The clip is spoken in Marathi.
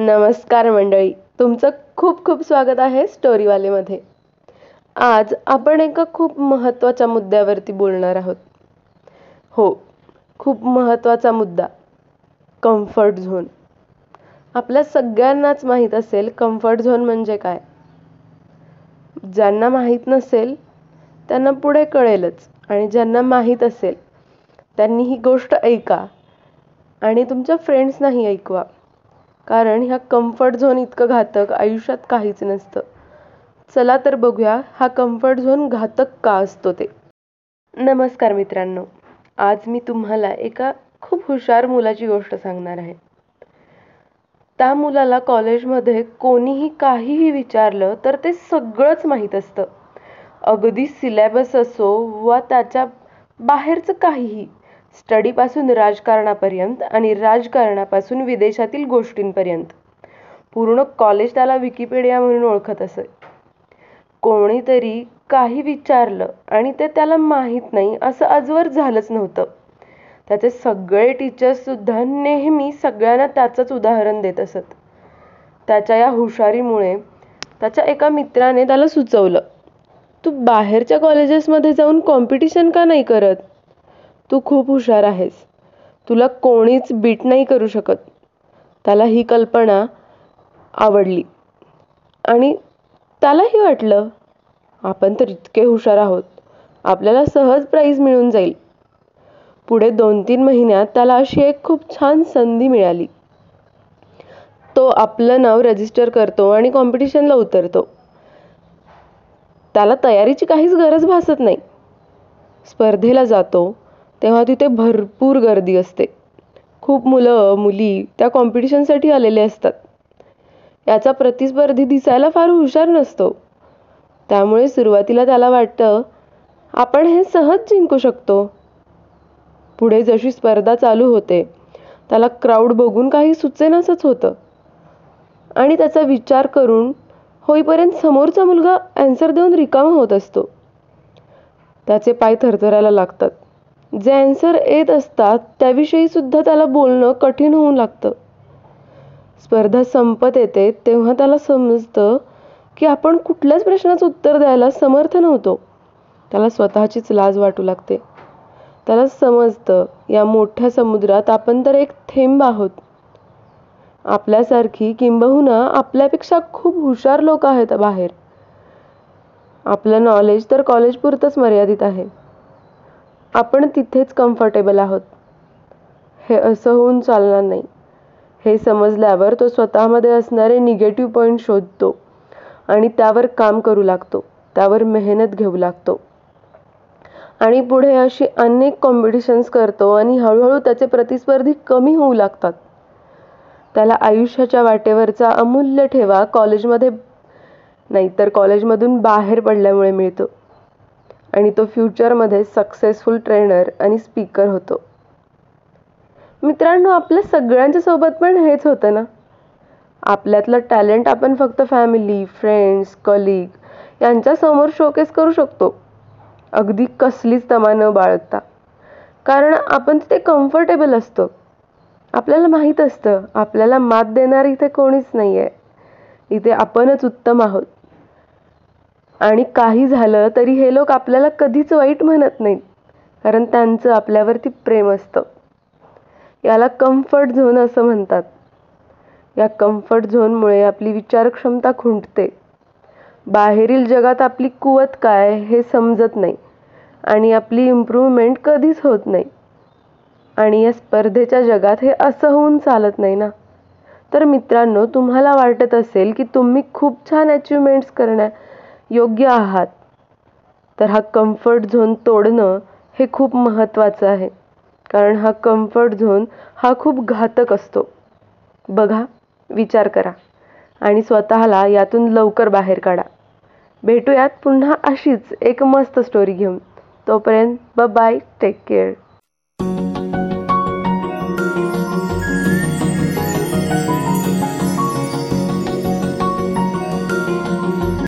नमस्कार मंडळी तुमचं खूप खूप स्वागत आहे स्टोरीवालेमध्ये. आज आपण एका खूप महत्त्वाच्या मुद्द्यावरती बोलणार आहोत. हो खूप महत्त्वाचा मुद्दा कम्फर्ट झोन आपल्या सगळ्यांनाच माहीत असेल कम्फर्ट झोन म्हणजे काय. ज्यांना माहीत नसेल त्यांना पुढे कळेलच. आणि ज्यांना माहीत असेल त्यांनी ही गोष्ट ऐका. आणि तुमच्या फ्रेंड्सनाही ऐकवा. कारण ह्या कम्फर्ट झोन इतकं घातक आयुष्यात काहीच नसतं. चला तर बघूया हा कम्फर्ट झोन घातक का असतो ते. नमस्कार मित्रांनो आज मी तुम्हाला एका खूप हुशार मुलाची गोष्ट सांगणार आहे. त्या मुलाला कॉलेजमध्ये कोणीही काहीही विचारलं तर ते सगळंच माहीत असतं. अगदी सिलेबस असो वा त्याच्या बाहेरचं काहीही स्टडीपासून राजकारणापर्यंत आणि राजकारणापासून विदेशातील गोष्टींपर्यंत. पूर्ण कॉलेज त्याला विकिपीडिया म्हणून ओळखत असे. कोणीतरी काही विचारलं आणि ते त्याला माहीत नाही असं आजवर झालंच नव्हतं. त्याचे सगळे टीचर्ससुद्धा नेहमी सगळ्यांना त्याचंच उदाहरण देत असत. त्याच्या या हुशारीमुळे त्याच्या एका मित्राने त्याला सुचवलं तू बाहेरच्या कॉलेजेसमध्ये जाऊन कॉम्पिटिशन का नाही करत? तू खूप हुशार आहेस. तुला कोणीच बीट नाही करू शकत. त्याला ही कल्पना आवडली. आणि त्यालाही वाटलं आपण तर इतके हुशार आहोत. आपल्याला सहज प्राईज मिळून जाईल. पुढे दोन तीन महिन्यात त्याला अशी एक खूप छान संधी मिळाली. तो आपलं नाव रजिस्टर करतो आणि कॉम्पिटिशनला उतरतो. त्याला तयारीची काहीच गरज भासत नाही. स्पर्धेला जातो तेव्हा तिथे भरपूर गर्दी असते. खूप मुलं मुली त्या कॉम्पिटिशनसाठी आलेले असतात. याचा प्रतिस्पर्धी दिसायला फार हुशार नसतो. त्यामुळे सुरुवातीला त्याला वाटतं आपण हे सहज जिंकू शकतो. पुढे जशी स्पर्धा चालू होते त्याला क्राऊड बघून काही सुचेनासच होतं. आणि त्याचा विचार करून होईपर्यंत समोरचा मुलगा ॲन्सर देऊन रिकामा होत असतो. त्याचे पाय थरथरायला लागतात. जे ॲन्सर येत असतात त्याविषयी सुद्धा त्याला बोलणं कठीण होऊन लागतं. स्पर्धा संपत येते तेव्हा त्याला समजतं की आपण कुठल्याच प्रश्नाचं उत्तर द्यायला समर्थ नव्हतो. त्याला स्वतःचीच लाज वाटू लागते. त्याला समजतं या मोठ्या समुद्रात आपण तर एक थेंब आहोत. आपल्यासारखी किंबहुना आपल्यापेक्षा खूप हुशार लोक आहेत बाहेर. आपलं नॉलेज तर कॉलेजपुरतंच मर्यादित आहे. आपण तिथेच कम्फर्टेबल आहोत. हे असं होऊन चालणार नाही. हे समजल्यावर तो स्वतःमध्ये असणारे निगेटिव्ह पॉईंट शोधतो आणि त्यावर काम करू लागतो. त्यावर मेहनत घेऊ लागतो. आणि पुढे अशी अनेक कॉम्पिटिशन्स करतो आणि हळूहळू त्याचे प्रतिस्पर्धी कमी होऊ लागतात. त्याला आयुष्याच्या वाटेवरचा अमूल्य ठेवा कॉलेजमध्ये नाहीतर कॉलेजमधून बाहेर पडल्यामुळे मिळतो. आणि तो फ्युचरमध्ये सक्सेसफुल ट्रेनर आणि स्पीकर होतो. मित्रांनो आपल्या सगळ्यांच्या सोबत पण हेच होतं ना? आपल्यातलं टॅलेंट आपण फक्त फॅमिली फ्रेंड्स कलिग यांच्यासमोर शोकेस करू शकतो. अगदी कसलीच तमा न बाळगता. कारण आपण तिथे कम्फर्टेबल असतो. आपल्याला माहीत असतं आपल्याला मात देणार इथे कोणीच नाही आहे इथे आपणच उत्तम आहोत. आणि काही झालं तरी हे लोक आपल्याला कधीच वाईट म्हणत नाहीत. कारण त्यांचं आपल्यावरती प्रेम असतं. याला कम्फर्ट झोन असं म्हणतात. या कम्फर्ट झोनमुळे आपली विचारक्षमता खुंटते. बाहेरील जगात आपली कुवत काय हे समजत नाही. आणि आपली इम्प्रूव्हमेंट कधीच होत नाही. आणि या स्पर्धेच्या जगात हे असं होऊन चालत नाही ना. तर मित्रांनो तुम्हाला वाटत असेल की तुम्ही खूप छान अचिव्हमेंट्स करण्या योग्य आहात. तर हा कम्फर्ट झोन तोडणं हे खूप महत्त्वाचं आहे. कारण हा कम्फर्ट झोन हा खूप घातक असतो. बघा विचार करा आणि स्वतःला यातून लवकर बाहेर काढा. भेटूयात पुन्हा अशीच एक मस्त स्टोरी घेऊन. तोपर्यंत ब बाय टेक केअर